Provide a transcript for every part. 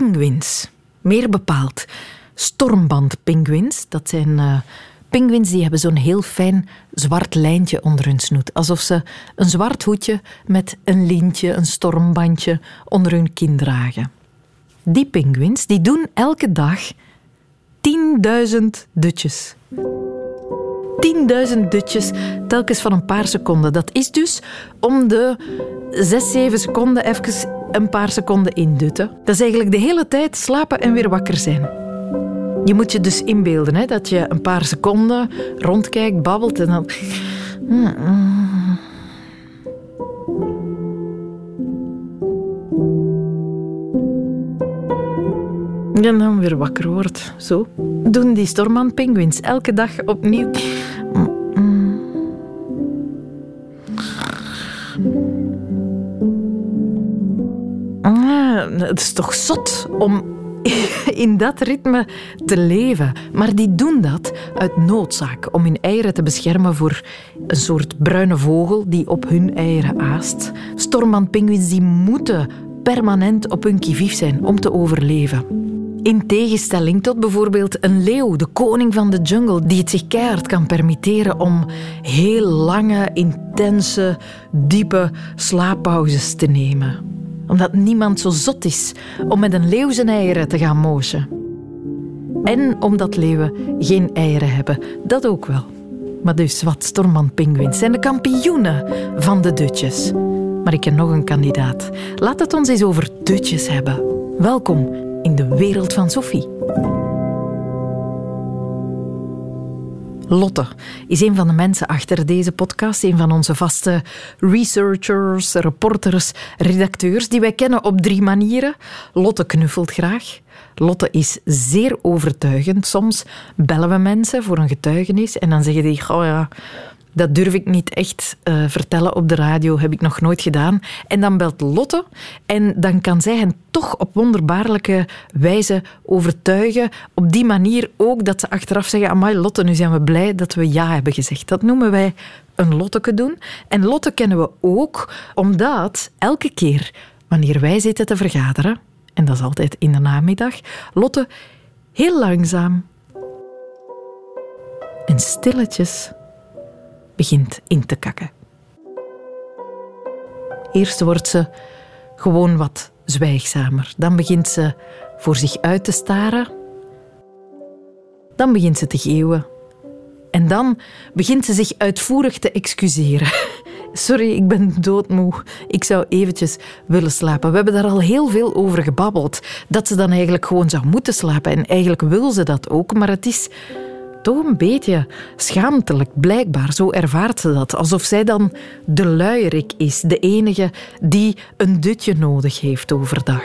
Pinguïns. Meer bepaald stormbandpinguïns. Dat zijn uh, pinguïns die hebben zo'n heel fijn zwart lijntje onder hun snoet. Alsof ze een zwart hoedje met een lintje, een stormbandje onder hun kin dragen. Die pinguïns die doen elke dag 10.000 dutjes. 10.000 dutjes telkens van een paar seconden. Dat is dus om de 6, 7 seconden even een paar seconden indutten. Dat is eigenlijk de hele tijd slapen en weer wakker zijn. Je moet je dus inbeelden hè, dat je een paar seconden rondkijkt, babbelt en dan. En dan weer wakker wordt. Zo doen die penguins elke dag opnieuw. Het is toch zot om in dat ritme te leven. Maar die doen dat uit noodzaak om hun eieren te beschermen voor een soort bruine vogel die op hun eieren aast. Stormandpinguïns die moeten permanent op hun kivief zijn om te overleven. In tegenstelling tot bijvoorbeeld een leeuw, de koning van de jungle, die het zich keihard kan permitteren om heel lange, intense, diepe slaappauzes te nemen omdat niemand zo zot is om met een leeuw zijn eieren te gaan moosje. En omdat leeuwen geen eieren hebben, dat ook wel. Maar dus wat stormman-pinguïns zijn de kampioenen van de dutjes. Maar ik ken nog een kandidaat. Laat het ons eens over dutjes hebben. Welkom in de wereld van Sophie. Lotte is een van de mensen achter deze podcast, een van onze vaste researchers, reporters, redacteurs, die wij kennen op drie manieren. Lotte knuffelt graag. Lotte is zeer overtuigend. Soms bellen we mensen voor een getuigenis en dan zeggen die, oh ja, dat durf ik niet echt uh, vertellen op de radio, heb ik nog nooit gedaan. En dan belt Lotte en dan kan zij hen toch op wonderbaarlijke wijze overtuigen. Op die manier ook dat ze achteraf zeggen, amai Lotte, nu zijn we blij dat we ja hebben gezegd. Dat noemen wij een Lotteke doen. En Lotte kennen we ook omdat elke keer wanneer wij zitten te vergaderen, en dat is altijd in de namiddag, Lotte heel langzaam en stilletjes begint in te kakken. Eerst wordt ze gewoon wat zwijgzamer. Dan begint ze voor zich uit te staren. Dan begint ze te geeuwen. En dan begint ze zich uitvoerig te excuseren. Sorry, ik ben doodmoe. Ik zou eventjes willen slapen. We hebben daar al heel veel over gebabbeld. Dat ze dan eigenlijk gewoon zou moeten slapen. En eigenlijk wil ze dat ook, maar het is toch een beetje schaamtelijk, blijkbaar. Zo ervaart ze dat. Alsof zij dan de luierik is, de enige die een dutje nodig heeft overdag.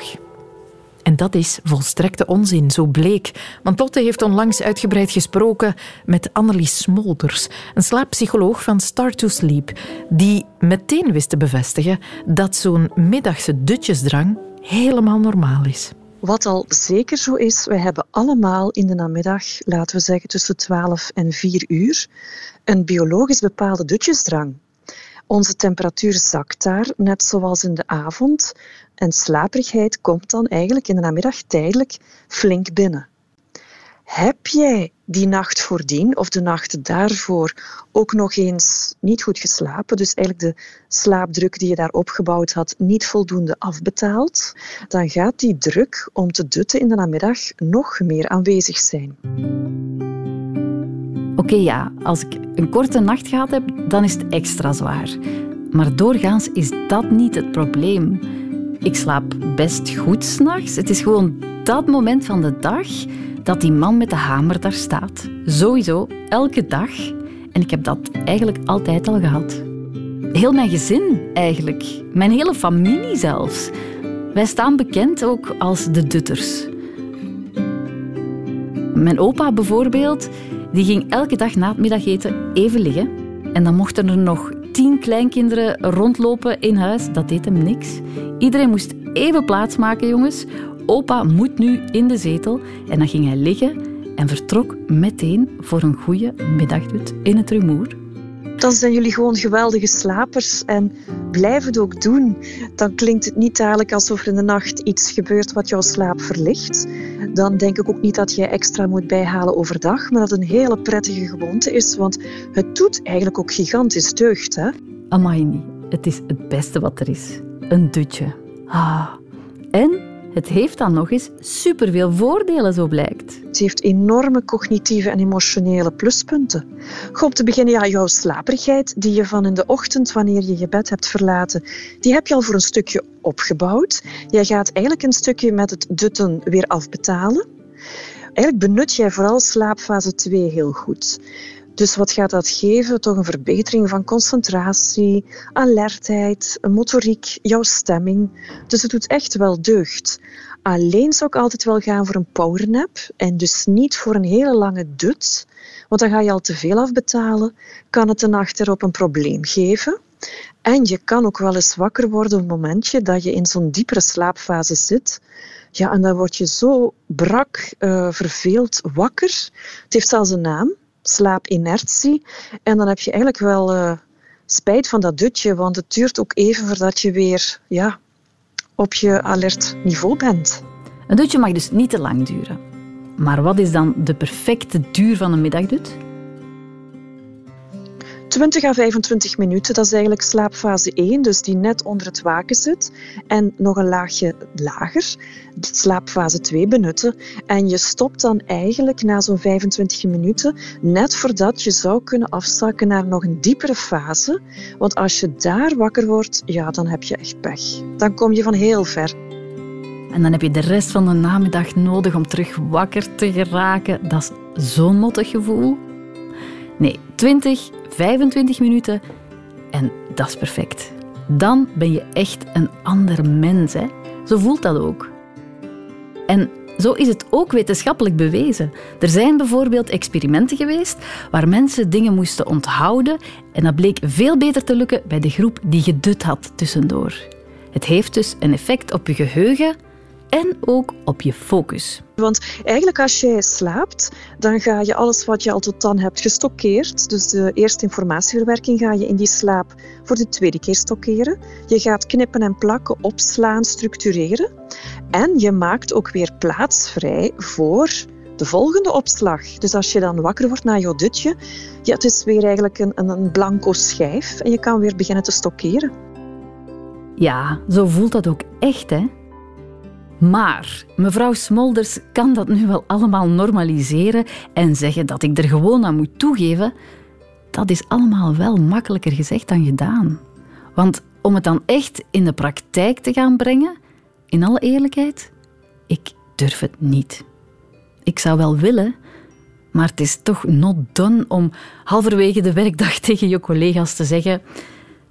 En dat is volstrekte onzin, zo bleek. Want Lotte heeft onlangs uitgebreid gesproken met Annelies Smolders, een slaappsycholoog van Start to Sleep, die meteen wist te bevestigen dat zo'n middagse dutjesdrang helemaal normaal is. Wat al zeker zo is, wij hebben allemaal in de namiddag, laten we zeggen tussen 12 en 4 uur, een biologisch bepaalde dutjesdrang. Onze temperatuur zakt daar, net zoals in de avond. En slaperigheid komt dan eigenlijk in de namiddag tijdelijk flink binnen. Heb jij die nacht voordien of de nacht daarvoor ook nog eens niet goed geslapen, dus eigenlijk de slaapdruk die je daar opgebouwd had niet voldoende afbetaald, dan gaat die druk om te dutten in de namiddag nog meer aanwezig zijn. Oké, ja, als ik een korte nacht gehad heb, dan is het extra zwaar. Maar doorgaans is dat niet het probleem. Ik slaap best goed s'nachts. Het is gewoon dat moment van de dag dat die man met de hamer daar staat. Sowieso, elke dag. En ik heb dat eigenlijk altijd al gehad. Heel mijn gezin eigenlijk. Mijn hele familie zelfs. Wij staan bekend ook als de Dutters. Mijn opa bijvoorbeeld, die ging elke dag na het middageten even liggen. En dan mochten er nog tien kleinkinderen rondlopen in huis. Dat deed hem niks. Iedereen moest even plaatsmaken, jongens, opa moet nu in de zetel. En dan ging hij liggen en vertrok meteen voor een goede middagdut in het rumoer. Dan zijn jullie gewoon geweldige slapers en blijf het ook doen. Dan klinkt het niet dadelijk alsof er in de nacht iets gebeurt wat jouw slaap verlicht. Dan denk ik ook niet dat je extra moet bijhalen overdag, maar dat het een hele prettige gewoonte is, want het doet eigenlijk ook gigantisch deugd. Hè? Amai, het is het beste wat er is. Een dutje. Ah. En het heeft dan nog eens superveel voordelen, zo blijkt. Het heeft enorme cognitieve en emotionele pluspunten. Om te beginnen, ja, jouw slaperigheid die je van in de ochtend, wanneer je je bed hebt verlaten, die heb je al voor een stukje opgebouwd. Jij gaat eigenlijk een stukje met het dutten weer afbetalen. Eigenlijk benut jij vooral slaapfase 2 heel goed. Dus wat gaat dat geven? Toch een verbetering van concentratie, alertheid, motoriek, jouw stemming. Dus het doet echt wel deugd. Alleen zou ik altijd wel gaan voor een powernap en dus niet voor een hele lange dut, want dan ga je al te veel afbetalen. Kan het de nacht erop een probleem geven? En je kan ook wel eens wakker worden op het momentje dat je in zo'n diepere slaapfase zit. Ja, en dan word je zo brak, uh, verveeld wakker. Het heeft zelfs een naam slaapinertie. En dan heb je eigenlijk wel uh, spijt van dat dutje, want het duurt ook even voordat je weer ja, op je alert niveau bent. Een dutje mag dus niet te lang duren. Maar wat is dan de perfecte duur van een middagdut? 20 à 25 minuten, dat is eigenlijk slaapfase 1, dus die net onder het waken zit. En nog een laagje lager, slaapfase 2 benutten. En je stopt dan eigenlijk na zo'n 25 minuten, net voordat je zou kunnen afzakken naar nog een diepere fase. Want als je daar wakker wordt, ja, dan heb je echt pech. Dan kom je van heel ver. En dan heb je de rest van de namiddag nodig om terug wakker te geraken. Dat is zo'n mottig gevoel. Nee, 20, 25 minuten en dat is perfect. Dan ben je echt een ander mens. Hè? Zo voelt dat ook. En zo is het ook wetenschappelijk bewezen. Er zijn bijvoorbeeld experimenten geweest waar mensen dingen moesten onthouden en dat bleek veel beter te lukken bij de groep die gedut had tussendoor. Het heeft dus een effect op je geheugen en ook op je focus. Want eigenlijk als jij slaapt, dan ga je alles wat je al tot dan hebt gestockeerd, dus de eerste informatieverwerking ga je in die slaap voor de tweede keer stockeren. Je gaat knippen en plakken, opslaan, structureren. En je maakt ook weer plaats vrij voor de volgende opslag. Dus als je dan wakker wordt na je dutje, ja, het is weer eigenlijk een, een, een blanco schijf en je kan weer beginnen te stockeren. Ja, zo voelt dat ook echt, hè? Maar mevrouw Smolders kan dat nu wel allemaal normaliseren en zeggen dat ik er gewoon aan moet toegeven. Dat is allemaal wel makkelijker gezegd dan gedaan. Want om het dan echt in de praktijk te gaan brengen, in alle eerlijkheid, ik durf het niet. Ik zou wel willen, maar het is toch not done om halverwege de werkdag tegen je collega's te zeggen: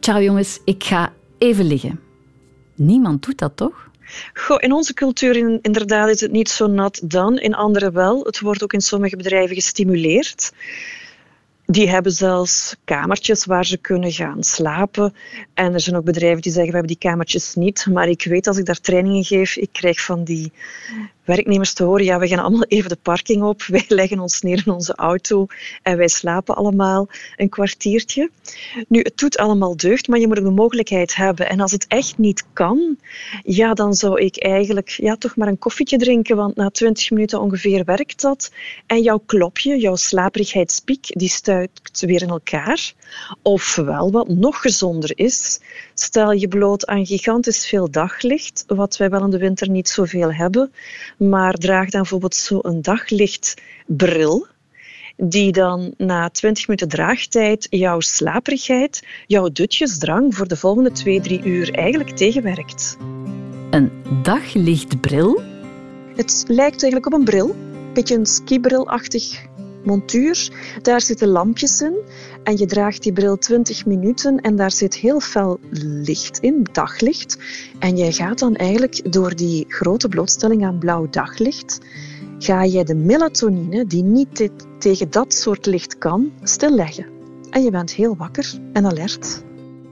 Ciao jongens, ik ga even liggen. Niemand doet dat toch? Goh, in onze cultuur inderdaad is het niet zo nat dan, in andere wel. Het wordt ook in sommige bedrijven gestimuleerd. Die hebben zelfs kamertjes waar ze kunnen gaan slapen. En er zijn ook bedrijven die zeggen, we hebben die kamertjes niet. Maar ik weet, als ik daar trainingen geef, ik krijg van die werknemers te horen, ja, we gaan allemaal even de parking op, wij leggen ons neer in onze auto en wij slapen allemaal een kwartiertje. Nu, het doet allemaal deugd, maar je moet ook de mogelijkheid hebben. En als het echt niet kan, ja, dan zou ik eigenlijk ja, toch maar een koffietje drinken, want na 20 minuten ongeveer werkt dat. En jouw klopje, jouw slaperigheidspiek, die stuikt weer in elkaar. Ofwel, wat nog gezonder is, stel je bloot aan gigantisch veel daglicht, wat wij wel in de winter niet zoveel hebben, maar draag dan bijvoorbeeld zo'n daglichtbril die dan na 20 minuten draagtijd jouw slaperigheid, jouw dutjesdrang voor de volgende 2, 3 uur eigenlijk tegenwerkt. Een daglichtbril? Het lijkt eigenlijk op een bril, een beetje een skibrilachtig montuur. Daar zitten lampjes in en je draagt die bril 20 minuten en daar zit heel fel licht in, daglicht. En jij gaat dan eigenlijk door die grote blootstelling aan blauw daglicht, ga je de melatonine, die niet tegen dat soort licht kan, stilleggen. En je bent heel wakker en alert.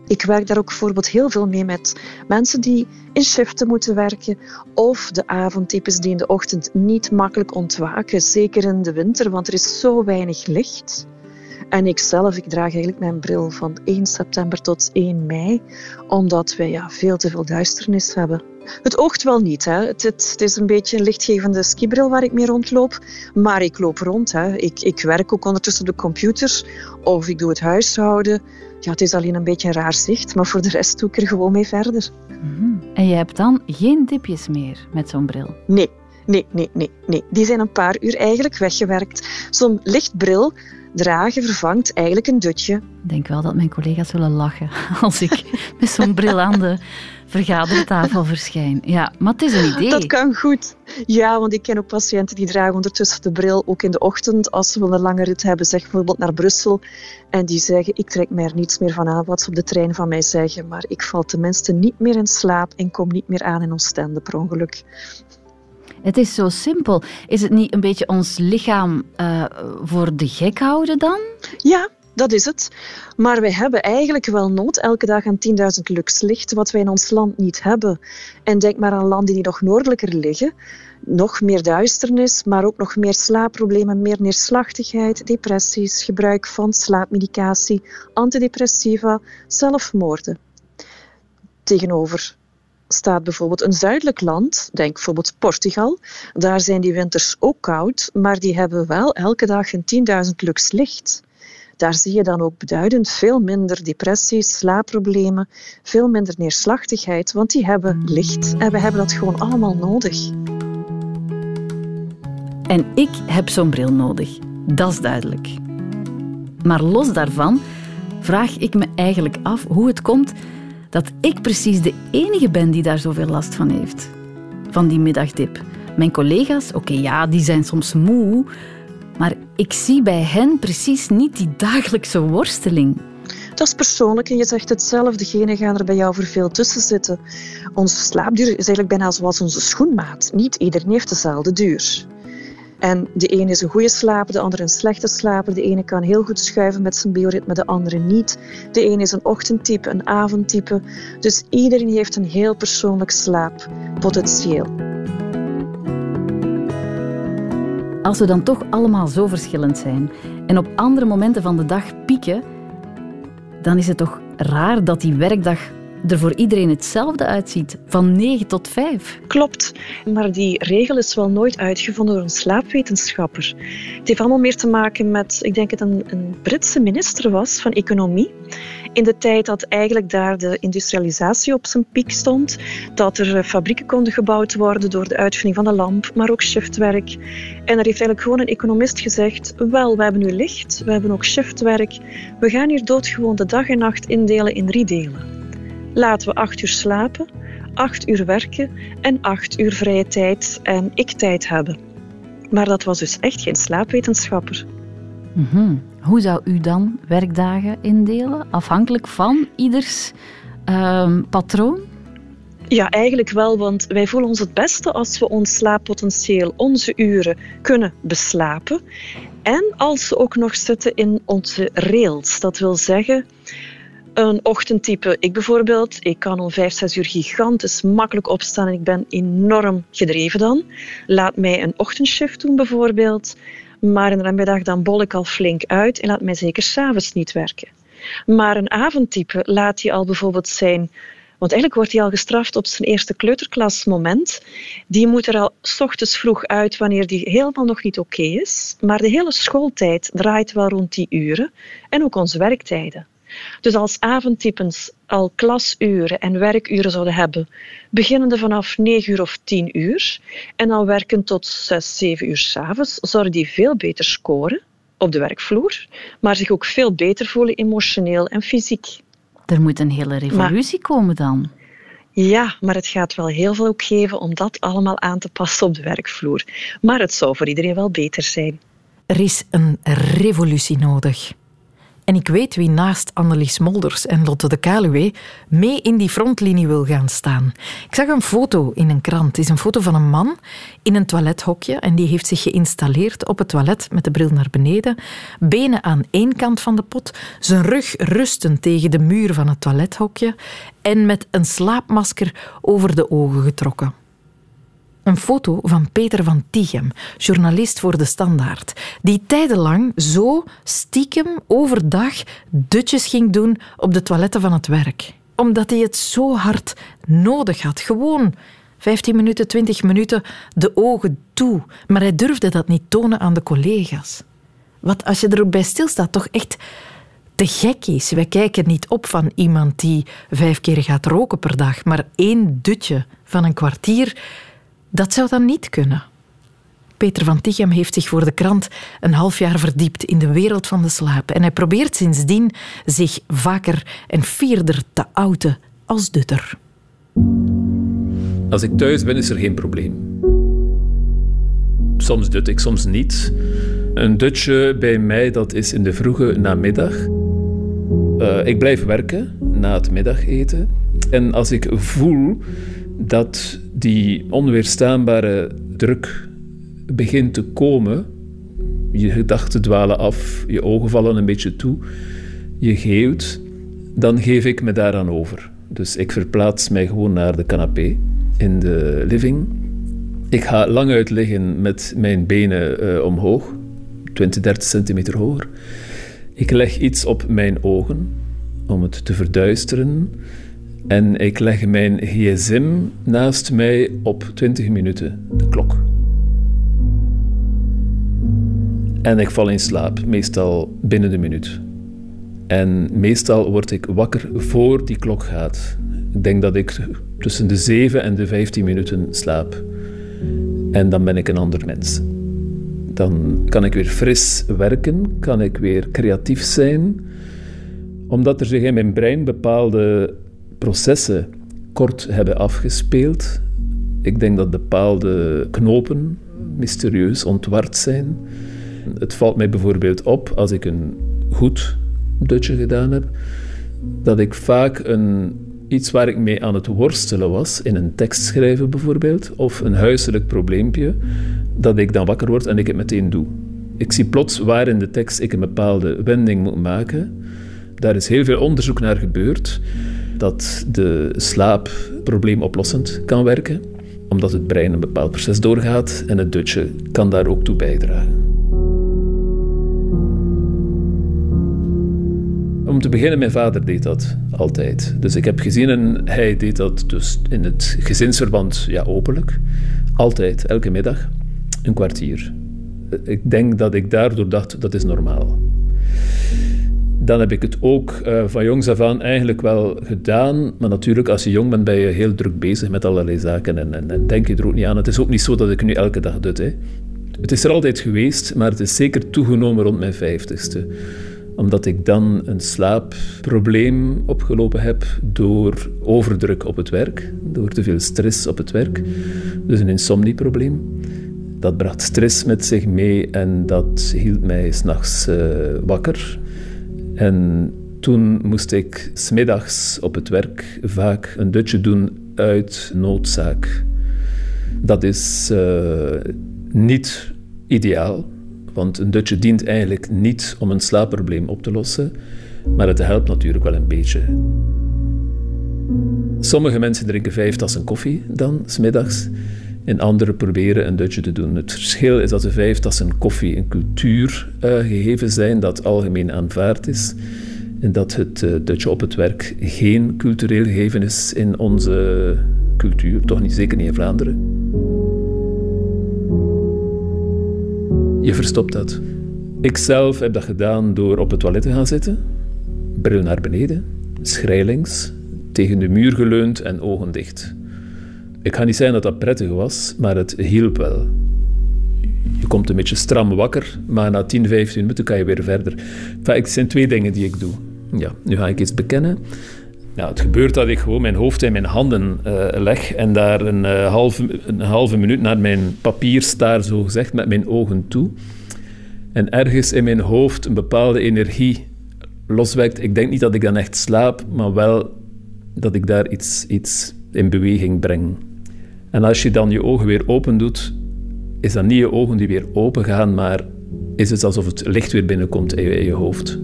Ik werk daar ook bijvoorbeeld heel veel mee met mensen die in shiften moeten werken of de avondtypes die in de ochtend niet makkelijk ontwaken, zeker in de winter, want er is zo weinig licht. En ik zelf, ik draag eigenlijk mijn bril van 1 september tot 1 mei, omdat wij ja, veel te veel duisternis hebben. Het oogt wel niet. Hè. Het, het, is een beetje een lichtgevende skibril waar ik mee rondloop. Maar ik loop rond. Hè. Ik, ik werk ook ondertussen op de computer. Of ik doe het huishouden. Ja, het is alleen een beetje een raar zicht. Maar voor de rest doe ik er gewoon mee verder. Mhm. En je hebt dan geen dipjes meer met zo'n bril? Nee. Nee, nee, nee, nee. Die zijn een paar uur eigenlijk weggewerkt. Zo'n lichtbril dragen vervangt eigenlijk een dutje. Ik denk wel dat mijn collega's zullen lachen als ik met zo'n bril aan de vergadertafel verschijn. Ja, maar het is een idee. Dat kan goed. Ja, want ik ken ook patiënten die dragen ondertussen de bril ook in de ochtend als ze wel een lange rit hebben, zeg bijvoorbeeld naar Brussel. En die zeggen, ik trek mij er niets meer van aan wat ze op de trein van mij zeggen, maar ik val tenminste niet meer in slaap en kom niet meer aan in Oostende per ongeluk. Het is zo simpel. Is het niet een beetje ons lichaam uh, voor de gek houden dan? Ja, dat is het. Maar wij hebben eigenlijk wel nood elke dag aan 10.000 lux licht, wat wij in ons land niet hebben. En denk maar aan landen die nog noordelijker liggen. Nog meer duisternis, maar ook nog meer slaapproblemen, meer neerslachtigheid, depressies, gebruik van slaapmedicatie, antidepressiva, zelfmoorden. Tegenover staat bijvoorbeeld een zuidelijk land, denk bijvoorbeeld Portugal. Daar zijn die winters ook koud, maar die hebben wel elke dag een 10.000 lux licht. Daar zie je dan ook beduidend veel minder depressies, slaapproblemen, veel minder neerslachtigheid, want die hebben licht en we hebben dat gewoon allemaal nodig. En ik heb zo'n bril nodig, dat is duidelijk. Maar los daarvan vraag ik me eigenlijk af hoe het komt dat ik precies de enige ben die daar zoveel last van heeft. Van die middagdip. Mijn collega's, oké ja, die zijn soms moe, maar ik zie bij hen precies niet die dagelijkse worsteling. Dat is persoonlijk en je zegt het zelf, degenen gaan er bij jou voor veel tussen zitten. Onze slaapduur is eigenlijk bijna zoals onze schoenmaat. Niet iedereen heeft dezelfde duur. En de ene is een goede slaper, de andere een slechte slaper. De ene kan heel goed schuiven met zijn bioritme, de andere niet. De ene is een ochtendtype, een avondtype. Dus iedereen heeft een heel persoonlijk slaappotentieel. Als we dan toch allemaal zo verschillend zijn en op andere momenten van de dag pieken, dan is het toch raar dat die werkdag er voor iedereen hetzelfde uitziet, van 9 tot 5. Klopt, maar die regel is wel nooit uitgevonden door een slaapwetenschapper. Het heeft allemaal meer te maken met, ik denk dat het een, een Britse minister was van Economie. In de tijd dat eigenlijk daar de industrialisatie op zijn piek stond, dat er eh, fabrieken konden gebouwd worden door de uitvinding van de lamp, maar ook shiftwerk. En er heeft eigenlijk gewoon een economist gezegd, wel, we hebben nu licht, we hebben ook shiftwerk, we gaan hier doodgewoon de dag en nacht indelen in drie delen. Laten we acht uur slapen, acht uur werken en acht uur vrije tijd en ik-tijd hebben. Maar dat was dus echt geen slaapwetenschapper. Mhm. Hoe zou u dan werkdagen indelen, afhankelijk van ieders uh, patroon? Ja, eigenlijk wel, want wij voelen ons het beste als we ons slaappotentieel, onze uren, kunnen beslapen. En als ze ook nog zitten in onze rails. Dat wil zeggen, een ochtendtype, ik bijvoorbeeld, ik kan om 5, 6 uur gigantisch makkelijk opstaan en ik ben enorm gedreven dan. Laat mij een ochtendshift doen bijvoorbeeld, maar in de namiddag dan bol ik al flink uit en laat mij zeker s'avonds niet werken. Maar een avondtype laat hij al bijvoorbeeld zijn want eigenlijk wordt hij al gestraft op zijn eerste kleuterklasmoment. Die moet er al s ochtends vroeg uit wanneer die helemaal nog niet oké is. Maar de hele schooltijd draait wel rond die uren. En ook onze werktijden. Dus als avondtypens al klasuren en werkuren zouden hebben, beginnende vanaf 9 uur of 10 uur, en dan werken tot 6, 7 uur s'avonds, zouden die veel beter scoren op de werkvloer, maar zich ook veel beter voelen emotioneel en fysiek. Er moet een hele revolutie komen dan. Ja, maar het gaat wel heel veel ook geven om dat allemaal aan te passen op de werkvloer. Maar het zou voor iedereen wel beter zijn. Er is een revolutie nodig. En ik weet wie naast Annelies Molders en Lotte de Kaluwe mee in die frontlinie wil gaan staan. Ik zag een foto in een krant. Het is een foto van een man in een toilethokje en die heeft zich geïnstalleerd op het toilet met de bril naar beneden, benen aan één kant van de pot, zijn rug rustend tegen de muur van het toilethokje en met een slaapmasker over de ogen getrokken. Een foto van Peter van Tichem, journalist voor De Standaard, die tijdenlang zo stiekem overdag dutjes ging doen op de toiletten van het werk. Omdat hij het zo hard nodig had. Gewoon 15 minuten, 20 minuten, de ogen toe. Maar hij durfde dat niet tonen aan de collega's. Wat als je er bij stilstaat, toch echt te gek is. Wij kijken niet op van iemand die vijf keer gaat roken per dag, maar één dutje van een kwartier, dat zou dan niet kunnen. Peter van Tichem heeft zich voor de krant een half jaar verdiept in de wereld van de slaap en hij probeert sindsdien zich vaker en vierder te outen als dutter. Als ik thuis ben, is er geen probleem. Soms dut ik, soms niet. Een dutje bij mij, dat is in de vroege namiddag. Uh, ik blijf werken na het middageten. En als ik voel dat die onweerstaanbare druk begint te komen, je gedachten dwalen af, je ogen vallen een beetje toe, je geeuwt, dan geef ik me daaraan over. Dus ik verplaats mij gewoon naar de canapé in de living. Ik ga lang uit liggen met mijn benen uh, omhoog, 20, 30 centimeter hoger. Ik leg iets op mijn ogen om het te verduisteren. En ik leg mijn gsm naast mij op 20 minuten, de klok. En ik val in slaap, meestal binnen de minuut. En meestal word ik wakker voor die klok gaat. Ik denk dat ik tussen de 7 en de 15 minuten slaap. En dan ben ik een ander mens. Dan kan ik weer fris werken, kan ik weer creatief zijn, omdat er zich in mijn brein bepaalde processen kort hebben afgespeeld. Ik denk dat bepaalde knopen mysterieus ontward zijn. Het valt mij bijvoorbeeld op als ik een goed dutje gedaan heb, dat ik vaak een iets waar ik mee aan het worstelen was, in een tekst schrijven bijvoorbeeld, of een huiselijk probleempje, dat ik dan wakker word en ik het meteen doe. Ik zie plots waar in de tekst ik een bepaalde wending moet maken. Daar is heel veel onderzoek naar gebeurd dat de slaap probleemoplossend kan werken, omdat het brein een bepaald proces doorgaat en het dutje kan daar ook toe bijdragen. Om te beginnen, mijn vader deed dat altijd. Dus ik heb gezien en hij deed dat dus in het gezinsverband ja, openlijk. Altijd, elke middag, een kwartier. Ik denk dat ik daardoor dacht, dat is normaal. Dan heb ik het ook uh, van jongs af aan eigenlijk wel gedaan. Maar natuurlijk, als je jong bent, ben je heel druk bezig met allerlei zaken en, en, en denk je er ook niet aan. Het is ook niet zo dat ik nu elke dag doe. Hè. Het is er altijd geweest, maar het is zeker toegenomen rond mijn vijftigste omdat ik dan een slaapprobleem opgelopen heb door overdruk op het werk, door te veel stress op het werk. Dus een insomnieprobleem. Dat bracht stress met zich mee en dat hield mij s'nachts uh, wakker. En toen moest ik smiddags op het werk vaak een dutje doen uit noodzaak. Dat is uh, niet ideaal. Want een dutje dient eigenlijk niet om een slaapprobleem op te lossen, maar het helpt natuurlijk wel een beetje. Sommige mensen drinken vijf tassen koffie dan, smiddags. En anderen proberen een dutje te doen. Het verschil is dat de vijf tassen koffie een cultuurgegeven uh, zijn dat algemeen aanvaard is. En dat het uh, dutje op het werk geen cultureel gegeven is in onze cultuur, toch niet zeker niet in Vlaanderen. Je verstopt dat. Ik zelf heb dat gedaan door op het toilet te gaan zitten, bril naar beneden, schrijlings, tegen de muur geleund en ogen dicht. Ik ga niet zeggen dat dat prettig was, maar het hielp wel. Je komt een beetje stram wakker, maar na 10, 15 minuten kan je weer verder. Enfin, het zijn twee dingen die ik doe. Ja, nu ga ik iets bekennen. Ja, het gebeurt dat ik gewoon mijn hoofd in mijn handen uh, leg en daar een, uh, halve, een halve minuut naar mijn papier staar, zo gezegd, met mijn ogen toe. En ergens in mijn hoofd een bepaalde energie loswekt. Ik denk niet dat ik dan echt slaap, maar wel dat ik daar iets, iets in beweging breng. En als je dan je ogen weer open doet, is dat niet je ogen die weer open gaan, maar is het alsof het licht weer binnenkomt in je, in je hoofd.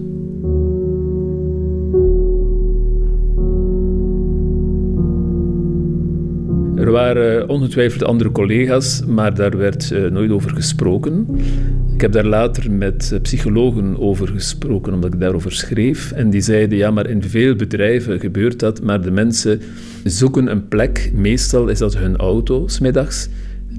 Er waren ongetwijfeld andere collega's, maar daar werd uh, nooit over gesproken. Ik heb daar later met eh, psychologen over gesproken, omdat ik daarover schreef. En die zeiden, ja, maar in veel bedrijven gebeurt dat, maar de mensen zoeken een plek. Meestal is dat hun auto, smiddags.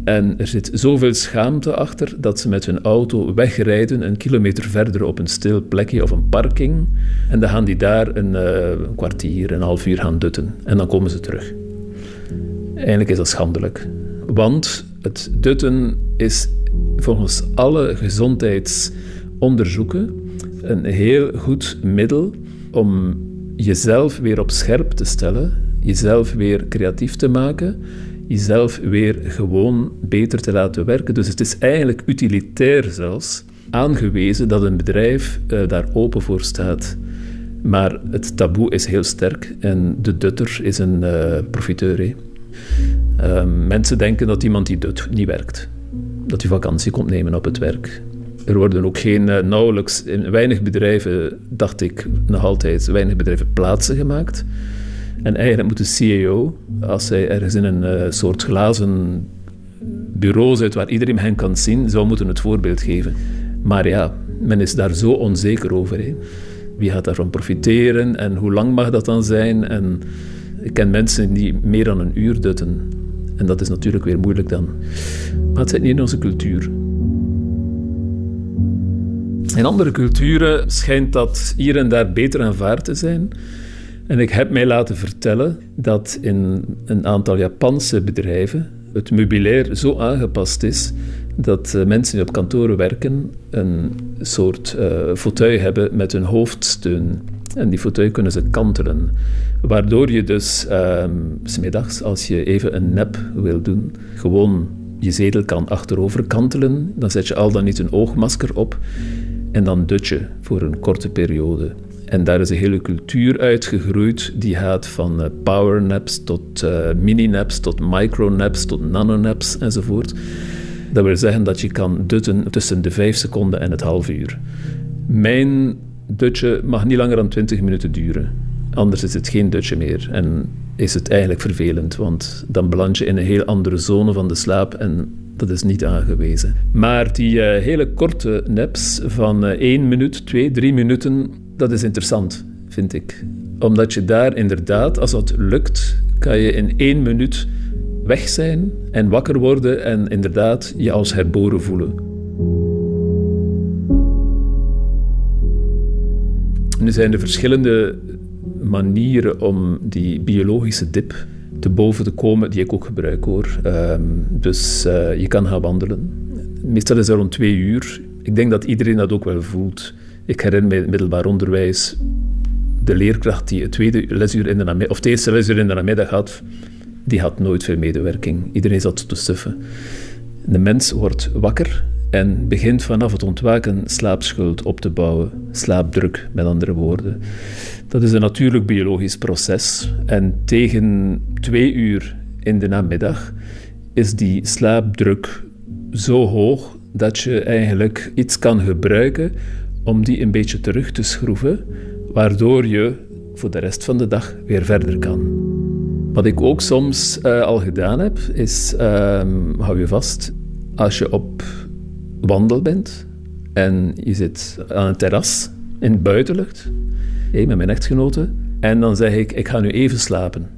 En er zit zoveel schaamte achter dat ze met hun auto wegrijden een kilometer verder op een stil plekje of een parking. En dan gaan die daar een, een kwartier, een half uur gaan dutten. En dan komen ze terug. Eigenlijk is dat schandelijk. Want het dutten is volgens alle gezondheidsonderzoeken een heel goed middel om jezelf weer op scherp te stellen, jezelf weer creatief te maken, jezelf weer gewoon beter te laten werken. Dus het is eigenlijk utilitair zelfs aangewezen dat een bedrijf uh, daar open voor staat. Maar het taboe is heel sterk en de dutter is een uh, profiteur. Ehm, mensen denken dat iemand die dut niet werkt. Dat hij vakantie komt nemen op het werk. Er worden ook geen, uh, nauwelijks, in weinig bedrijven, dacht ik nog altijd, weinig bedrijven plaatsen gemaakt. En eigenlijk moet de CEO, als hij ergens in een uh, soort glazen bureau zit waar iedereen hen kan zien, zou moeten het voorbeeld geven. Maar ja, men is daar zo onzeker over. Hè. Wie gaat daarvan profiteren en hoe lang mag dat dan zijn? En ik ken mensen die meer dan een uur dutten. En dat is natuurlijk weer moeilijk dan. Maar het zit niet in onze cultuur. In andere culturen schijnt dat hier en daar beter aanvaard te zijn. En ik heb mij laten vertellen dat in een aantal Japanse bedrijven het meubilair zo aangepast is dat eh, mensen die op kantoren werken een soort uh, fauteuil hebben met een hoofdsteun. En die fauteuil kunnen ze kantelen. Waardoor je dus uh, smiddags, als je even een nep wil doen, gewoon je zetel kan achterover kantelen. Dan zet je al dan niet een oogmasker op en dan dut je voor een korte periode. En daar is een hele cultuur uitgegroeid die gaat van uh, power naps tot uh, mini naps, tot micro naps, tot nano naps enzovoort. Dat wil zeggen dat je kan dutten tussen de 5 seconden en het half uur. Mijn dutje mag niet langer dan 20 minuten duren. Anders is het geen dutje meer en is het eigenlijk vervelend, want dan beland je in een heel andere zone van de slaap en dat is niet aangewezen. Maar die uh, hele korte naps van uh, 1 minuut, 2, 3 minuten, dat is interessant, vind ik. Omdat je daar inderdaad, als dat lukt, kan je in 1 minuut weg zijn en wakker worden en inderdaad je als herboren voelen. Nu zijn er verschillende manieren om die biologische dip te boven te komen, die ik ook gebruik hoor. Um, dus uh, je kan gaan wandelen. Meestal is dat rond twee uur. Ik denk dat iedereen dat ook wel voelt. Ik herinner me het middelbaar onderwijs, de leerkracht die het tweede lesuur in de namiddag, of eerste lesuur in de namiddag had, die had nooit veel medewerking. Iedereen zat te stuffen. De mens wordt wakker en begint vanaf het ontwaken slaapschuld op te bouwen. Slaapdruk, met andere woorden. Dat is een natuurlijk biologisch proces. En tegen twee uur in de namiddag is die slaapdruk zo hoog dat je eigenlijk iets kan gebruiken om die een beetje terug te schroeven, waardoor je voor de rest van de dag weer verder kan. Wat ik ook soms uh, al gedaan heb, is, um, hou je vast, als je op wandel bent en je zit aan een terras in het buitenlucht, met mijn echtgenote, en dan zeg ik, ik ga nu even slapen.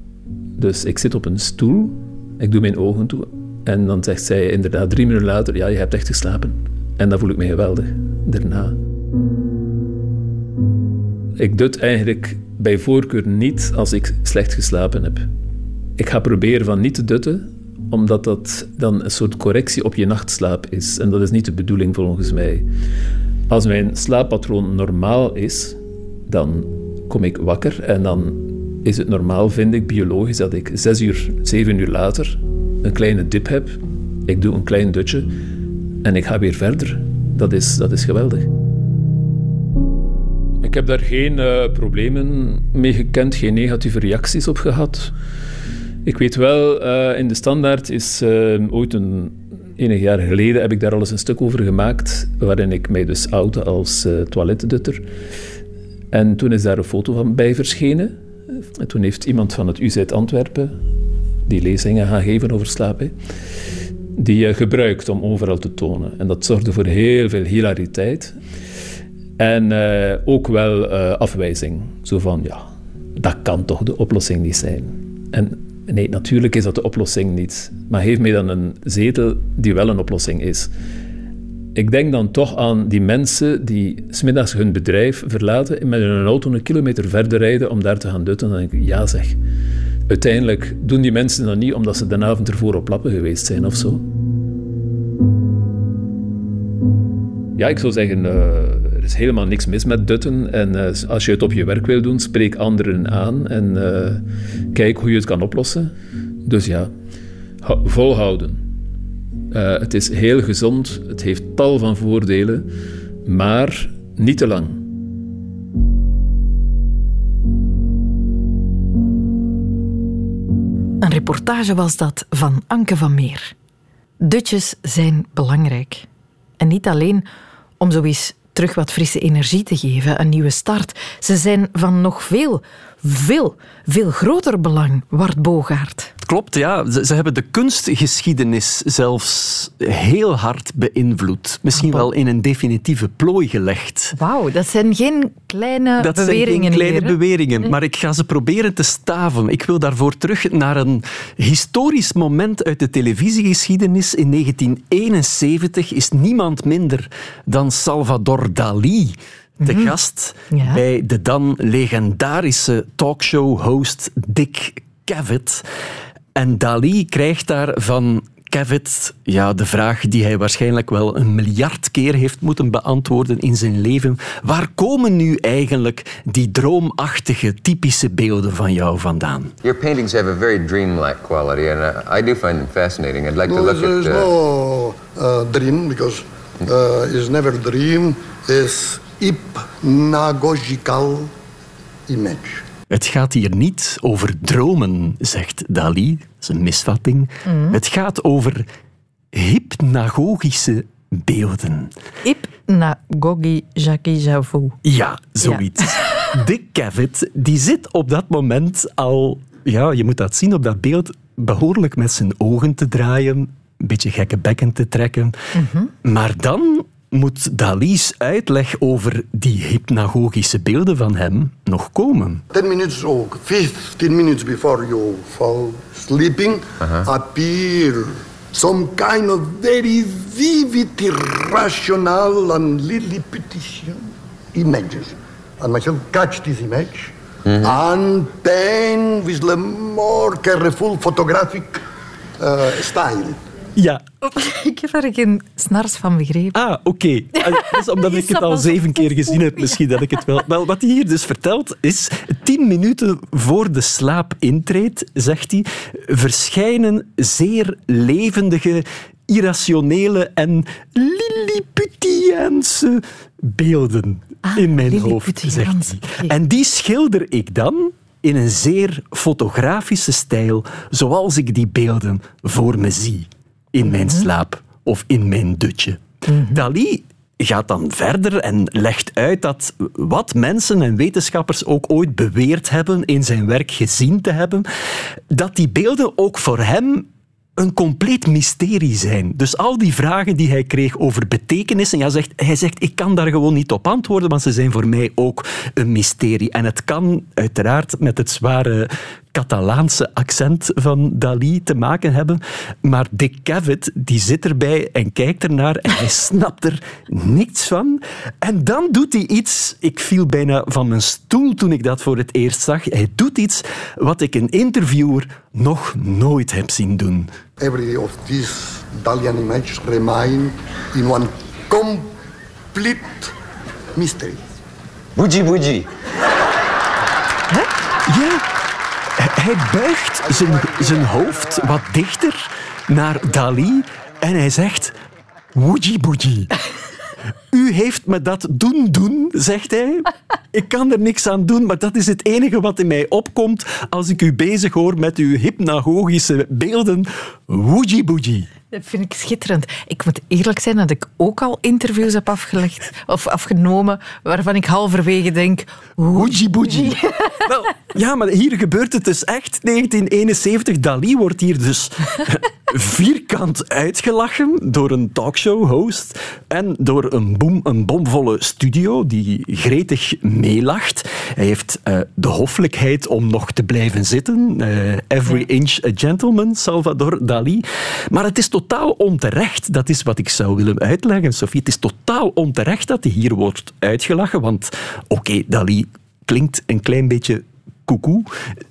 Dus ik zit op een stoel, ik doe mijn ogen toe, en dan zegt zij inderdaad drie minuten later, ja, je hebt echt geslapen. En dan voel ik me geweldig, daarna. Ik het eigenlijk bij voorkeur niet als ik slecht geslapen heb. Ik ga proberen van niet te dutten, omdat dat dan een soort correctie op je nachtslaap is. En dat is niet de bedoeling volgens mij. Als mijn slaappatroon normaal is, dan kom ik wakker en dan is het normaal, vind ik, biologisch, dat ik zes uur, zeven uur later een kleine dip heb. Ik doe een klein dutje en ik ga weer verder. Dat is, dat is geweldig. Ik heb daar geen uh, problemen mee gekend, geen negatieve reacties op gehad. Ik weet wel, uh, in de standaard is uh, ooit een enig jaar geleden heb ik daar al eens een stuk over gemaakt, waarin ik mij dus oude als uh, toiletdutter. En toen is daar een foto van bij verschenen. En toen heeft iemand van het UZ Antwerpen die lezingen gaan geven over slaap, hè, die je gebruikt om overal te tonen. En dat zorgde voor heel veel hilariteit. En ook wel afwijzing. Zo van, ja, dat kan toch de oplossing niet zijn. En nee, natuurlijk is dat de oplossing niet. Maar geef mij dan een zetel die wel een oplossing is. Ik denk dan toch aan die mensen die smiddags hun bedrijf verlaten en met hun auto een kilometer verder rijden om daar te gaan dutten. Dan denk ik, ja zeg. Uiteindelijk doen die mensen dat niet omdat ze de avond ervoor op lappen geweest zijn of zo. Ja, ik zou zeggen, uh, er is helemaal niks mis met dutten. En uh, als je het op je werk wil doen, spreek anderen aan en uh, kijk hoe je het kan oplossen. Dus ja, volhouden. Uh, het is heel gezond, het heeft tal van voordelen, maar niet te lang. Een reportage was dat van Anke van Meer. Dutjes zijn belangrijk. En niet alleen om zo eens terug wat frisse energie te geven, een nieuwe start. Ze zijn van nog veel, veel, veel groter belang, Wart Bogaert. Klopt, ja. Ze, ze, hebben de kunstgeschiedenis zelfs heel hard beïnvloed. Misschien wel in een definitieve plooi gelegd. Wauw, dat zijn geen kleine dat beweringen. Dat zijn geen kleine beweringen, maar ik ga ze proberen te staven. Ik wil daarvoor terug naar een historisch moment uit de televisiegeschiedenis. In 1971 is niemand minder dan Salvador Dali de mhm. gast ja. bij de dan legendarische talkshow-host Dick Cavett. En Dali krijgt daar van Cavett ja, de vraag die hij waarschijnlijk wel een miljard keer heeft moeten beantwoorden in zijn leven. Waar komen nu eigenlijk die droomachtige, typische beelden van jou vandaan? Your paintings have a very dreamlike quality and uh, I do find them fascinating. I'd like no, to look at... Uh... no uh, dream because uh, it's never dream. It's hypnagogical image. Het gaat hier niet over dromen, zegt Dali. Dat is een misvatting. Mm. Het gaat over hypnagogische beelden. Hypnagogische Ja, zoiets. Ja. Dick Cavett die zit op dat moment al... Ja, je moet dat zien op dat beeld behoorlijk met zijn ogen te draaien, een beetje gekke bekken te trekken. Mm -hmm. Maar dan moet Dali's uitleg over die hypnagogische beelden van hem nog komen. 10 minutes or 15 minutes before you fall sleeping uh -huh. appear some kind of very vivid, irrational and lilliputian images. And myself catch this image mm -hmm. and then with a more careful photographic uh, style. Ja. Ik heb er geen snars van begrepen. Ah, oké. Okay. Dus omdat ik het al zeven keer gezien heb, misschien dat ik het wel... Wel, wat hij hier dus vertelt, is tien minuten voor de slaap intreedt, zegt hij, verschijnen zeer levendige, irrationele en Lilliputiaanse beelden ah, in mijn hoofd, zegt hij. En die schilder ik dan in een zeer fotografische stijl, zoals ik die beelden voor me zie in mijn mhm. slaap of in mijn dutje. Mhm. Dali gaat dan verder en legt uit dat wat mensen en wetenschappers ook ooit beweerd hebben in zijn werk gezien te hebben, dat die beelden ook voor hem een compleet mysterie zijn. Dus al die vragen die hij kreeg over betekenissen, ja, zegt, hij zegt, ik kan daar gewoon niet op antwoorden, want ze zijn voor mij ook een mysterie. En het kan uiteraard met het zware Catalaanse accent van Dali te maken hebben. Maar Dick Cavett die zit erbij en kijkt ernaar en hij snapt er niks van. En dan doet hij iets, ik viel bijna van mijn stoel toen ik dat voor het eerst zag. Hij doet iets wat ik een interviewer nog nooit heb zien doen. Every of these Dalian images remain in one complete mystery. Bougie bougie. Ja, hij buigt zijn, zijn hoofd wat dichter naar Dali en hij zegt... Woeji boeji. U heeft me dat doen doen, zegt hij. Ik kan er niks aan doen, maar dat is het enige wat in mij opkomt als ik u bezig hoor met uw hypnagogische beelden. Woeji boeji. Dat vind ik schitterend. Ik moet eerlijk zijn dat ik ook al interviews heb afgelegd of afgenomen waarvan ik halverwege denk... Hoeji boeji. Wel, ja, maar hier gebeurt het dus echt. 1971, Dali wordt hier dus vierkant uitgelachen door een talkshow-host en door een, boom, een bomvolle studio die gretig meelacht. Hij heeft uh, de hoffelijkheid om nog te blijven zitten. Uh, every inch a gentleman, Salvador Dali. Maar het is totaal onterecht. Dat is wat ik zou willen uitleggen, Sophie. Het is totaal onterecht dat hij hier wordt uitgelachen. Want oké, okay, Dali klinkt een klein beetje koekoe.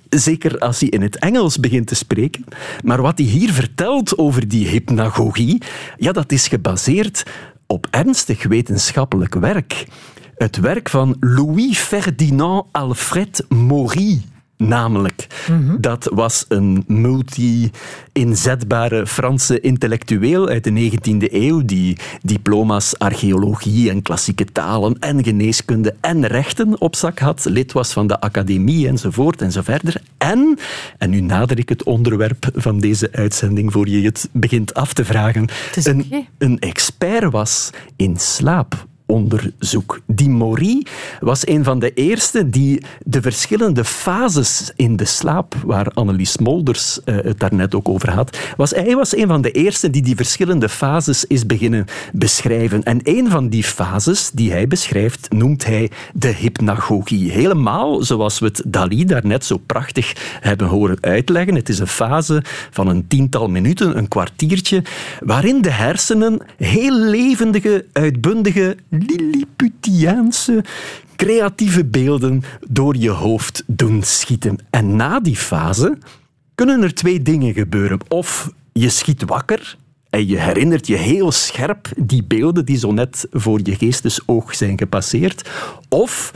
Zeker als hij in het Engels begint te spreken. Maar wat hij hier vertelt over die hypnagogie, ja, dat is gebaseerd op ernstig wetenschappelijk werk. Het werk van Louis Ferdinand Alfred Maury. Namelijk, mhm. dat was een multi-inzetbare Franse intellectueel uit de 19e eeuw die diploma's archeologie en klassieke talen en geneeskunde en rechten op zak had, lid was van de academie enzovoort en zo verder. En, en nu nader ik het onderwerp van deze uitzending voor je het begint af te vragen, een, een expert was in slaap onderzoek. Die Maury was een van de eerste die de verschillende fases in de slaap, waar Annelies Molders uh, het daarnet ook over had, was, hij was een van de eerste die die verschillende fases is beginnen beschrijven. En een van die fases die hij beschrijft, noemt hij de hypnagogie. Helemaal zoals we het Dali daarnet zo prachtig hebben horen uitleggen. Het is een fase van een tiental minuten, een kwartiertje, waarin de hersenen heel levendige, uitbundige Lilliputiaanse creatieve beelden door je hoofd doen schieten. En na die fase kunnen er twee dingen gebeuren. Of je schiet wakker en je herinnert je heel scherp die beelden die zo net voor je geestesoog zijn gepasseerd. Of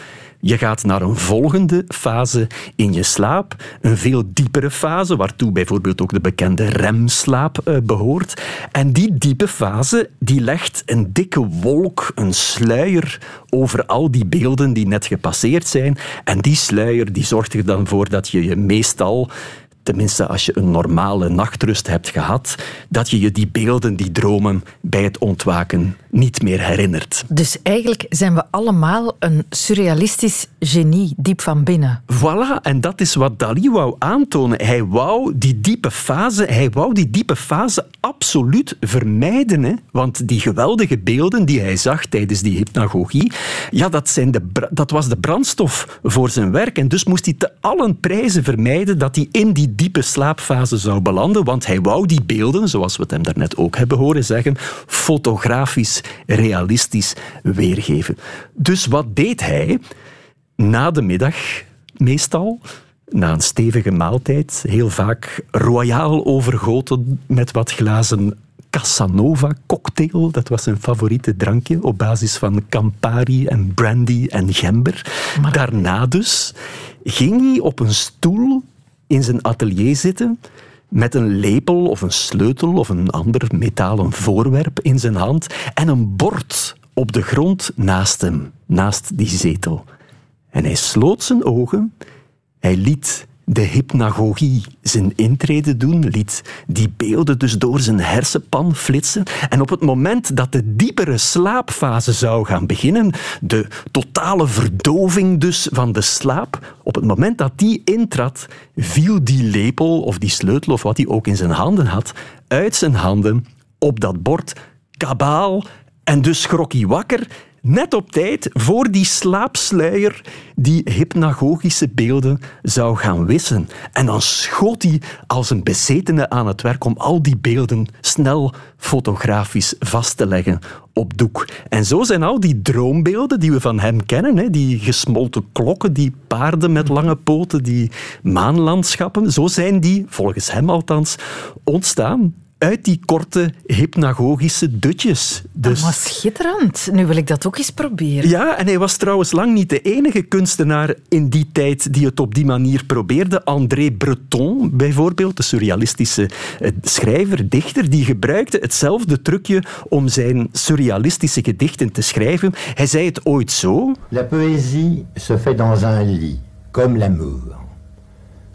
je gaat naar een volgende fase in je slaap, een veel diepere fase, waartoe bijvoorbeeld ook de bekende remslaap uh, behoort. En die diepe fase die legt een dikke wolk, een sluier over al die beelden die net gepasseerd zijn. En die sluier die zorgt er dan voor dat je je meestal tenminste als je een normale nachtrust hebt gehad, dat je je die beelden, die dromen bij het ontwaken niet meer herinnert. Dus eigenlijk zijn we allemaal een surrealistisch genie, diep van binnen. Voilà, en dat is wat Dali wou aantonen. Hij wou die diepe fase, hij wou die diepe fase absoluut vermijden. Hè? Want die geweldige beelden die hij zag tijdens die hypnagogie, ja, dat, zijn de, dat was de brandstof voor zijn werk. En dus moest hij te allen prijzen vermijden dat hij in die diepe slaapfase zou belanden, want hij wou die beelden, zoals we het hem daarnet ook hebben horen zeggen, fotografisch realistisch weergeven. Dus wat deed hij? Na de middag, meestal, na een stevige maaltijd, heel vaak royaal overgoten met wat glazen Casanova cocktail. Dat was zijn favoriete drankje op basis van Campari en brandy en gember. Maar... Daarna dus ging hij op een stoel in zijn atelier zitten met een lepel of een sleutel of een ander metalen voorwerp in zijn hand en een bord op de grond naast hem, naast die zetel. En hij sloot zijn ogen, hij liet de hypnagogie zijn intrede doen, liet die beelden dus door zijn hersenpan flitsen. En op het moment dat de diepere slaapfase zou gaan beginnen, de totale verdoving dus van de slaap, op het moment dat die intrad, viel die lepel of die sleutel of wat hij ook in zijn handen had, uit zijn handen op dat bord, kabaal. En dus schrok hij wakker net op tijd voor die slaapsluier die hypnagogische beelden zou gaan wissen. En dan schoot hij als een bezetene aan het werk om al die beelden snel fotografisch vast te leggen op doek. En zo zijn al die droombeelden die we van hem kennen, die gesmolten klokken, die paarden met lange poten, die maanlandschappen, zo zijn die, volgens hem althans, ontstaan uit die korte hypnagogische dutjes. Dus... Dat was schitterend. Nu wil ik dat ook eens proberen. Ja, en hij was trouwens lang niet de enige kunstenaar in die tijd die het op die manier probeerde. André Breton bijvoorbeeld, de surrealistische eh, schrijver, dichter, die gebruikte hetzelfde trucje om zijn surrealistische gedichten te schrijven. Hij zei het ooit zo. La poésie se fait dans un lit, comme l'amour.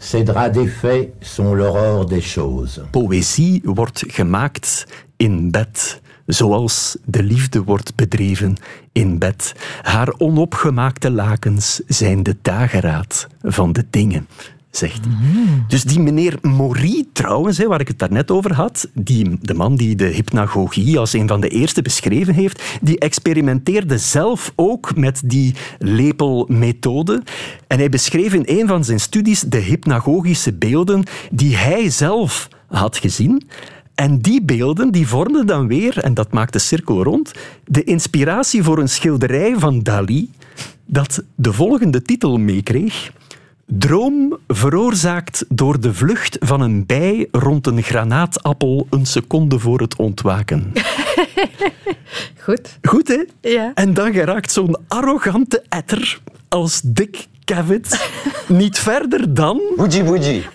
Ces draps défaits sont l'aurore des choses. Poëzie wordt gemaakt in bed, zoals de liefde wordt bedreven in bed. Haar onopgemaakte lakens zijn de dageraad van de dingen zegt hij. Dus die meneer Maury, trouwens, hè, waar ik het daarnet over had, die, de man die de hypnagogie als een van de eerste beschreven heeft, die experimenteerde zelf ook met die lepelmethode. En hij beschreef in een van zijn studies de hypnagogische beelden die hij zelf had gezien. En die beelden die vormden dan weer, en dat maakt de cirkel rond, de inspiratie voor een schilderij van Dali dat de volgende titel meekreeg. Droom veroorzaakt door de vlucht van een bij rond een granaatappel een seconde voor het ontwaken. Goed. Goed, hè? Ja. En dan geraakt zo'n arrogante etter als Dick Cavett niet verder dan... Bougie bougie.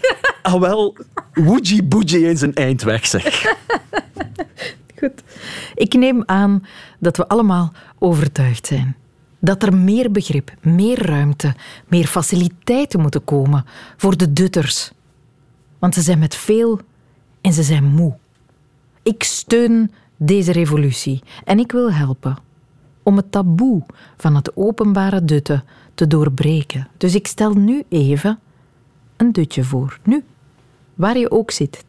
Ah wel, woegie boegie in zijn eind weg, zeg. Goed. Ik neem aan dat we allemaal overtuigd zijn. Dat er meer begrip, meer ruimte, meer faciliteiten moeten komen voor de dutters. Want ze zijn met veel en ze zijn moe. Ik steun deze revolutie en ik wil helpen om het taboe van het openbare dutten te doorbreken. Dus ik stel nu even een dutje voor. Nu, waar je ook zit,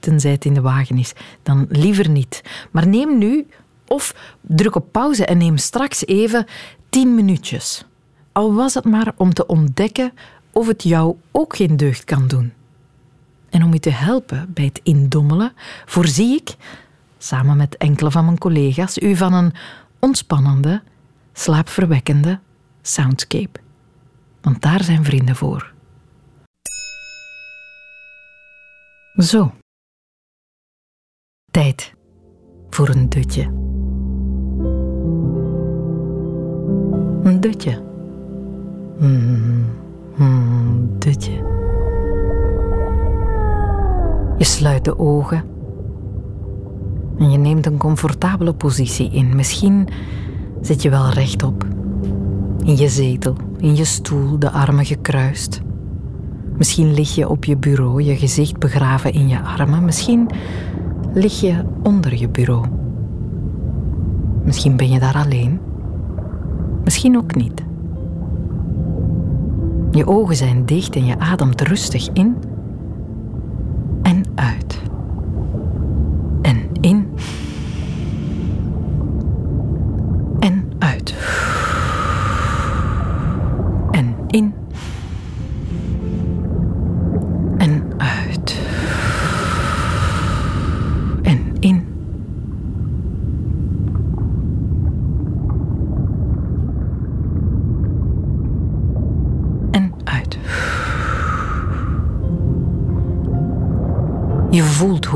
tenzij het in de wagen is, dan liever niet. Maar neem nu of druk op pauze en neem straks even tien minuutjes. Al was het maar om te ontdekken of het jou ook geen deugd kan doen. En om je te helpen bij het indommelen, voorzie ik, samen met enkele van mijn collega's, u van een ontspannende, slaapverwekkende soundscape. Want daar zijn vrienden voor. Zo. Tijd voor een dutje. Een dutje. Mm, mm, dutje. Je sluit de ogen en je neemt een comfortabele positie in. Misschien zit je wel rechtop. In je zetel, in je stoel, de armen gekruist. Misschien lig je op je bureau, je gezicht begraven in je armen. Misschien lig je onder je bureau. Misschien ben je daar alleen. Misschien ook niet. Je ogen zijn dicht en je ademt rustig in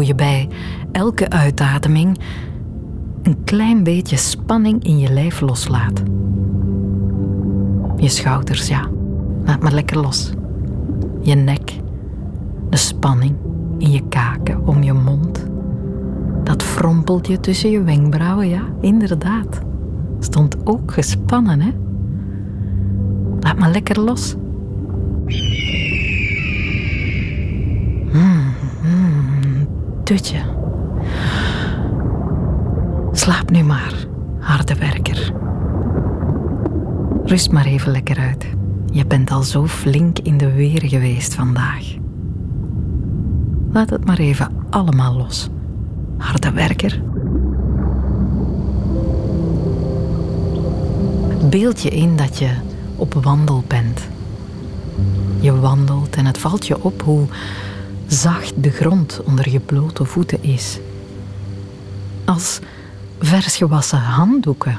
hoe je bij elke uitademing een klein beetje spanning in je lijf loslaat. Je schouders, ja. Laat maar lekker los. Je nek. De spanning in je kaken, om je mond. Dat frompeltje tussen je wenkbrauwen, ja, inderdaad. Stond ook gespannen, hè? Laat maar lekker los. Slaap nu maar, harde werker. Rust maar even lekker uit. Je bent al zo flink in de weer geweest vandaag. Laat het maar even allemaal los. Harde werker. Beeld je in dat je op wandel bent. Je wandelt en het valt je op hoe zacht de grond onder je blote voeten is. Als vers gewassen handdoeken.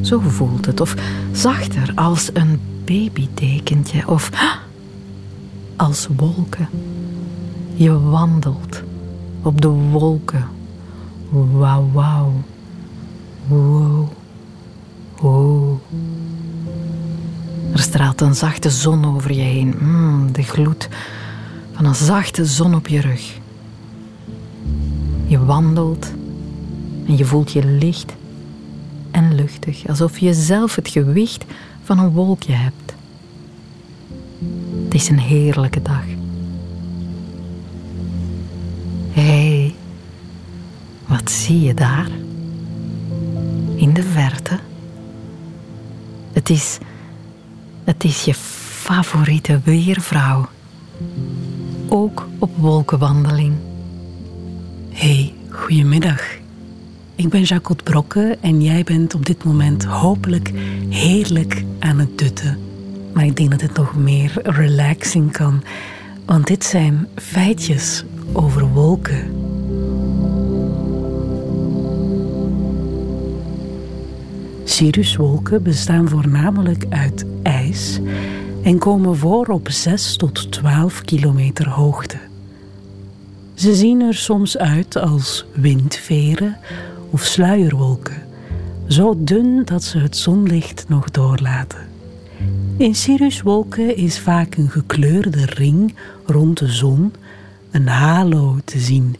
Zo voelt het. Of zachter als een babydekentje. Of als wolken. Je wandelt op de wolken. Wauw, wauw. Wow. Wow. Er straalt een zachte zon over je heen. Mm, de gloed van een zachte zon op je rug. Je wandelt en je voelt je licht en luchtig, alsof je zelf het gewicht van een wolkje hebt. Het is een heerlijke dag. Hé, hey, wat zie je daar? In de verte. Het is, het is je favoriete weervrouw. Ook op wolkenwandeling. Hey, goedemiddag. Ik ben Jacques Brokke en jij bent op dit moment hopelijk heerlijk aan het dutten. Maar ik denk dat het nog meer relaxing kan, want dit zijn feitjes over wolken. Cirruswolken bestaan voornamelijk uit ijs en komen voor op 6 tot 12 kilometer hoogte. Ze zien er soms uit als windveren of sluierwolken, zo dun dat ze het zonlicht nog doorlaten. In cirruswolken is vaak een gekleurde ring rond de zon, een halo te zien.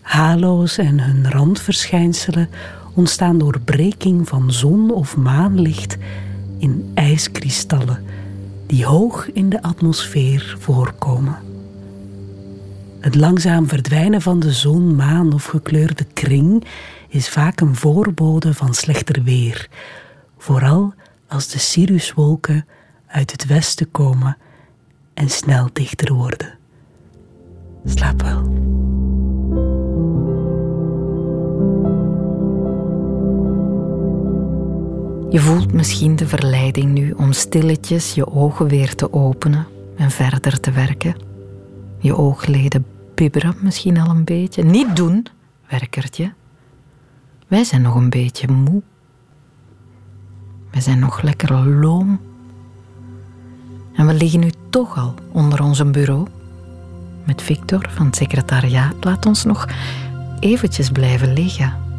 Halo's en hun randverschijnselen ontstaan door breking van zon- of maanlicht in ijskristallen die hoog in de atmosfeer voorkomen. Het langzaam verdwijnen van de zon, maan of gekleurde kring is vaak een voorbode van slechter weer, vooral als de cirruswolken uit het westen komen en snel dichter worden. Slaap wel. Je voelt misschien de verleiding nu om stilletjes je ogen weer te openen en verder te werken. Je oogleden bibberen misschien al een beetje. Niet doen, werkertje. Wij zijn nog een beetje moe. Wij zijn nog lekker loom. En we liggen nu toch al onder ons bureau. Met Victor van het secretariaat laat ons nog eventjes blijven liggen.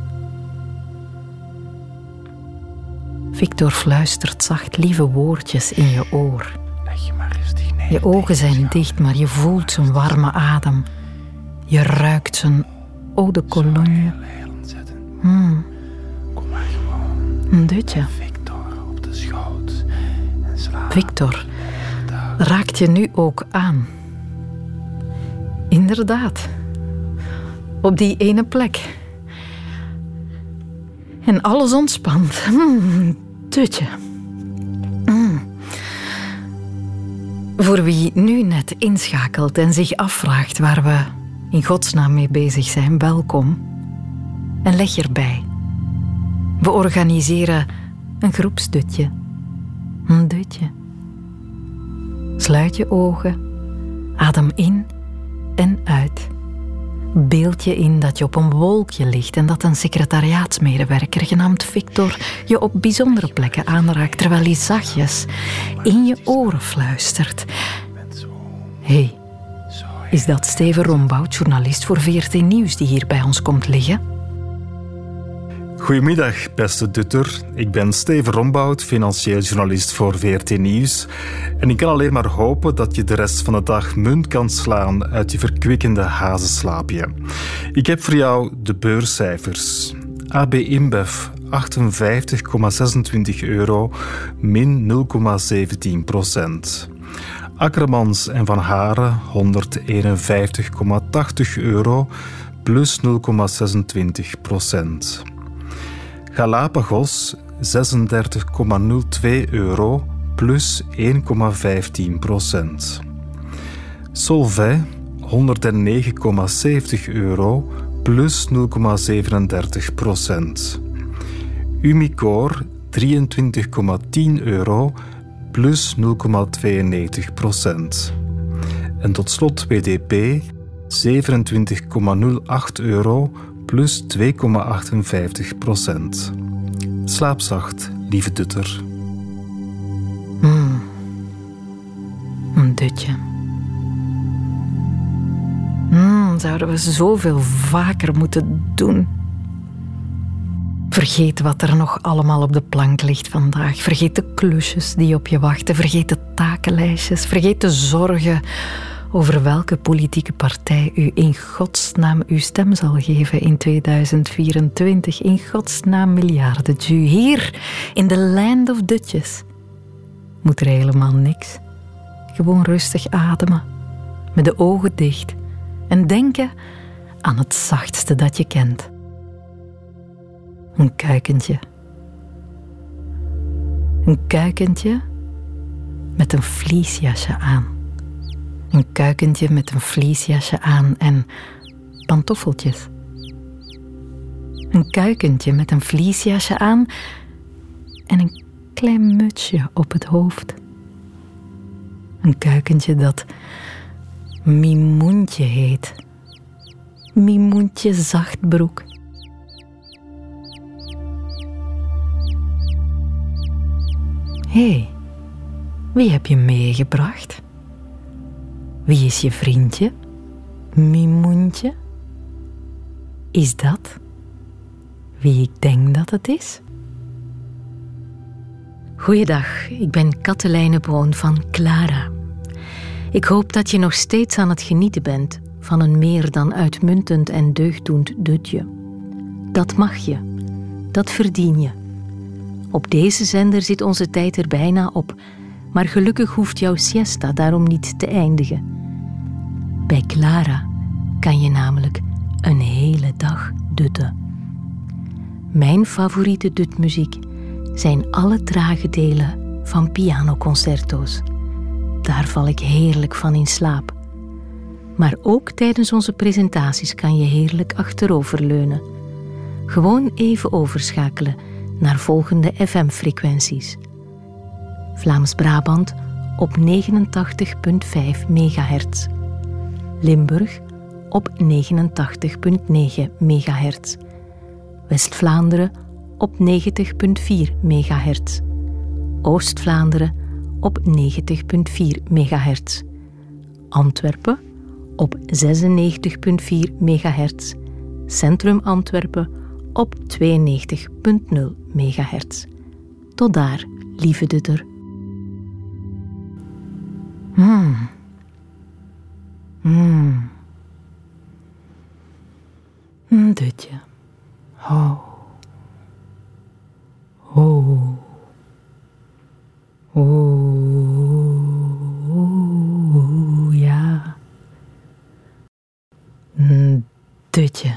Victor fluistert zacht lieve woordjes in je oor. Je ogen zijn dicht, maar je voelt zijn warme adem. Je ruikt zijn eau de cologne. Hmm. Een dutje. Victor, raakt je nu ook aan? Inderdaad. Op die ene plek. En alles ontspant. Mm, tutje. Mm. Voor wie nu net inschakelt en zich afvraagt waar we in godsnaam mee bezig zijn, welkom. En leg erbij. We organiseren een groepsdutje. Een dutje. Sluit je ogen, adem in en uit. Beeld je in dat je op een wolkje ligt en dat een secretariaatsmedewerker genaamd Victor je op bijzondere plekken aanraakt terwijl hij zachtjes in je oren fluistert. hey, is dat Steven Rombout, journalist voor VRT Nieuws, die hier bij ons komt liggen? Goedemiddag, beste Dutter. Ik ben Steven Rombout, financieel journalist voor VRT Nieuws. En ik kan alleen maar hopen dat je de rest van de dag munt kan slaan uit je verkwikkende hazenslaapje. Ik heb voor jou de beurscijfers. AB InBev 58,26 euro, min 0,17 procent. Akkermans en Van Haren 151,80 euro, plus 0,26 procent. Galapagos 36,02 euro plus 1,15 procent. Solvay 109,70 euro plus 0,37 procent. Umicore 23,10 euro plus 0,92 procent. En tot slot WDP 27,08 euro plus 2,58 procent. Slaap zacht, lieve dutter. Mm. Een dutje. Mm, zouden we zoveel vaker moeten doen. Vergeet wat er nog allemaal op de plank ligt vandaag. Vergeet de klusjes die op je wachten. Vergeet de takenlijstjes. Vergeet de zorgen over welke politieke partij u in godsnaam uw stem zal geven in 2024. In godsnaam miljarden. Hier, in the land of Dutjes, moet er helemaal niks. Gewoon rustig ademen, met de ogen dicht en denken aan het zachtste dat je kent. Een kuikentje. Een kuikentje met een vliesjasje aan. Een kuikentje met een vliesjasje aan en pantoffeltjes. Een kuikentje met een vliesjasje aan en een klein mutsje op het hoofd. Een kuikentje dat Mimoentje heet. Mimoentje Zachtbroek. Hé, hey, wie heb je meegebracht? Wie is je vriendje? Mimoentje? Is dat wie ik denk dat het is? Goeiedag, ik ben Katelijne Boon van Clara. Ik hoop dat je nog steeds aan het genieten bent van een meer dan uitmuntend en deugdoend dutje. Dat mag je, dat verdien je. Op deze zender zit onze tijd er bijna op, maar gelukkig hoeft jouw siesta daarom niet te eindigen. Bij Clara kan je namelijk een hele dag dutten. Mijn favoriete dutmuziek zijn alle trage delen van pianoconcerto's. Daar val ik heerlijk van in slaap. Maar ook tijdens onze presentaties kan je heerlijk achteroverleunen. Gewoon even overschakelen naar volgende FM-frequenties. Vlaams-Brabant op 89.5 MHz. Limburg op 89.9 MHz. West-Vlaanderen op 90.4 MHz. Oost-Vlaanderen op 90.4 MHz. Antwerpen op 96.4 MHz. Centrum Antwerpen op 92.0 MHz. Tot daar, lieve Dutter. 음. 음. 음, 되지. 어. 오. 오. 야. 음, 되지.